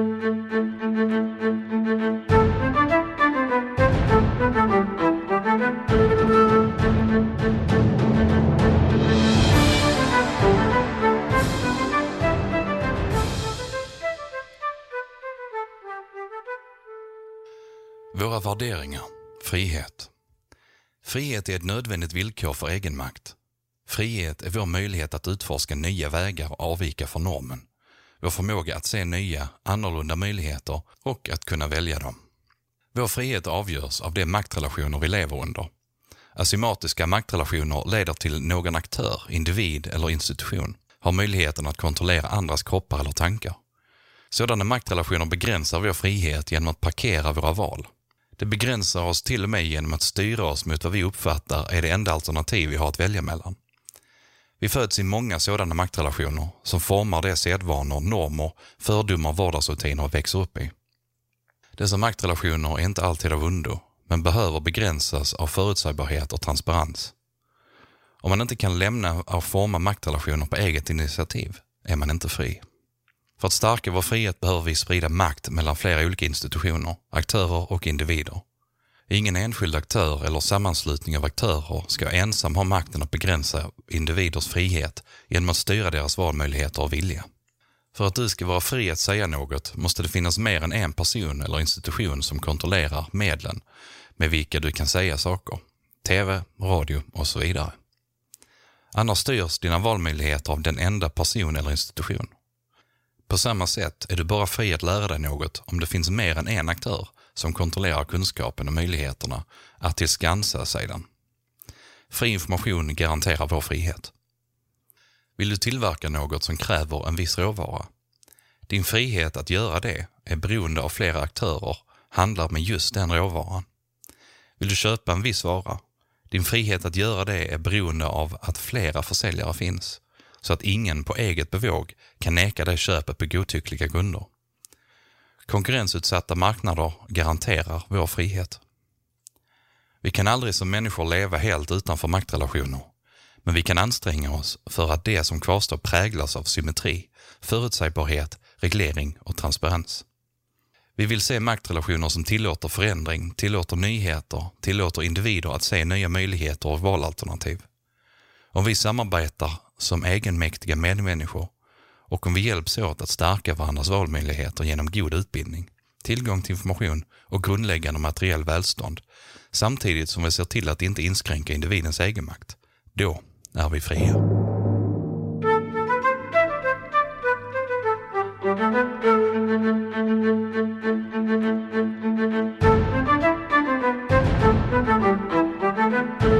Våra värderingar, frihet. Frihet är ett nödvändigt villkor för egenmakt. Frihet är vår möjlighet att utforska nya vägar och avvika från normen. Vår förmåga att se nya, annorlunda möjligheter och att kunna välja dem. Vår frihet avgörs av de maktrelationer vi lever under. Asymatiska maktrelationer leder till någon aktör, individ eller institution har möjligheten att kontrollera andras kroppar eller tankar. Sådana maktrelationer begränsar vår frihet genom att parkera våra val. Det begränsar oss till och med genom att styra oss mot vad vi uppfattar är det enda alternativ vi har att välja mellan. Vi föds i många sådana maktrelationer som formar de sedvanor, normer, fördomar, vardagsrutiner och växer upp i. Dessa maktrelationer är inte alltid av ondo, men behöver begränsas av förutsägbarhet och transparens. Om man inte kan lämna och forma maktrelationer på eget initiativ är man inte fri. För att stärka vår frihet behöver vi sprida makt mellan flera olika institutioner, aktörer och individer. Ingen enskild aktör eller sammanslutning av aktörer ska ensam ha makten att begränsa individers frihet genom att styra deras valmöjligheter och vilja. För att du ska vara fri att säga något måste det finnas mer än en person eller institution som kontrollerar medlen med vilka du kan säga saker. TV, radio och så vidare. Annars styrs dina valmöjligheter av den enda person eller institution. På samma sätt är du bara fri att lära dig något om det finns mer än en aktör som kontrollerar kunskapen och möjligheterna att tillskansa sig den. Fri information garanterar vår frihet. Vill du tillverka något som kräver en viss råvara? Din frihet att göra det är beroende av flera aktörer handlar med just den råvaran. Vill du köpa en viss vara? Din frihet att göra det är beroende av att flera försäljare finns, så att ingen på eget bevåg kan neka dig köpet på godtyckliga grunder. Konkurrensutsatta marknader garanterar vår frihet. Vi kan aldrig som människor leva helt utanför maktrelationer, men vi kan anstränga oss för att det som kvarstår präglas av symmetri, förutsägbarhet, reglering och transparens. Vi vill se maktrelationer som tillåter förändring, tillåter nyheter, tillåter individer att se nya möjligheter och valalternativ. Om vi samarbetar som egenmäktiga medmänniskor och om vi hjälps åt att stärka varandras valmöjligheter genom god utbildning, tillgång till information och grundläggande materiell välstånd, samtidigt som vi ser till att inte inskränka individens egenmakt, då är vi fria. Mm.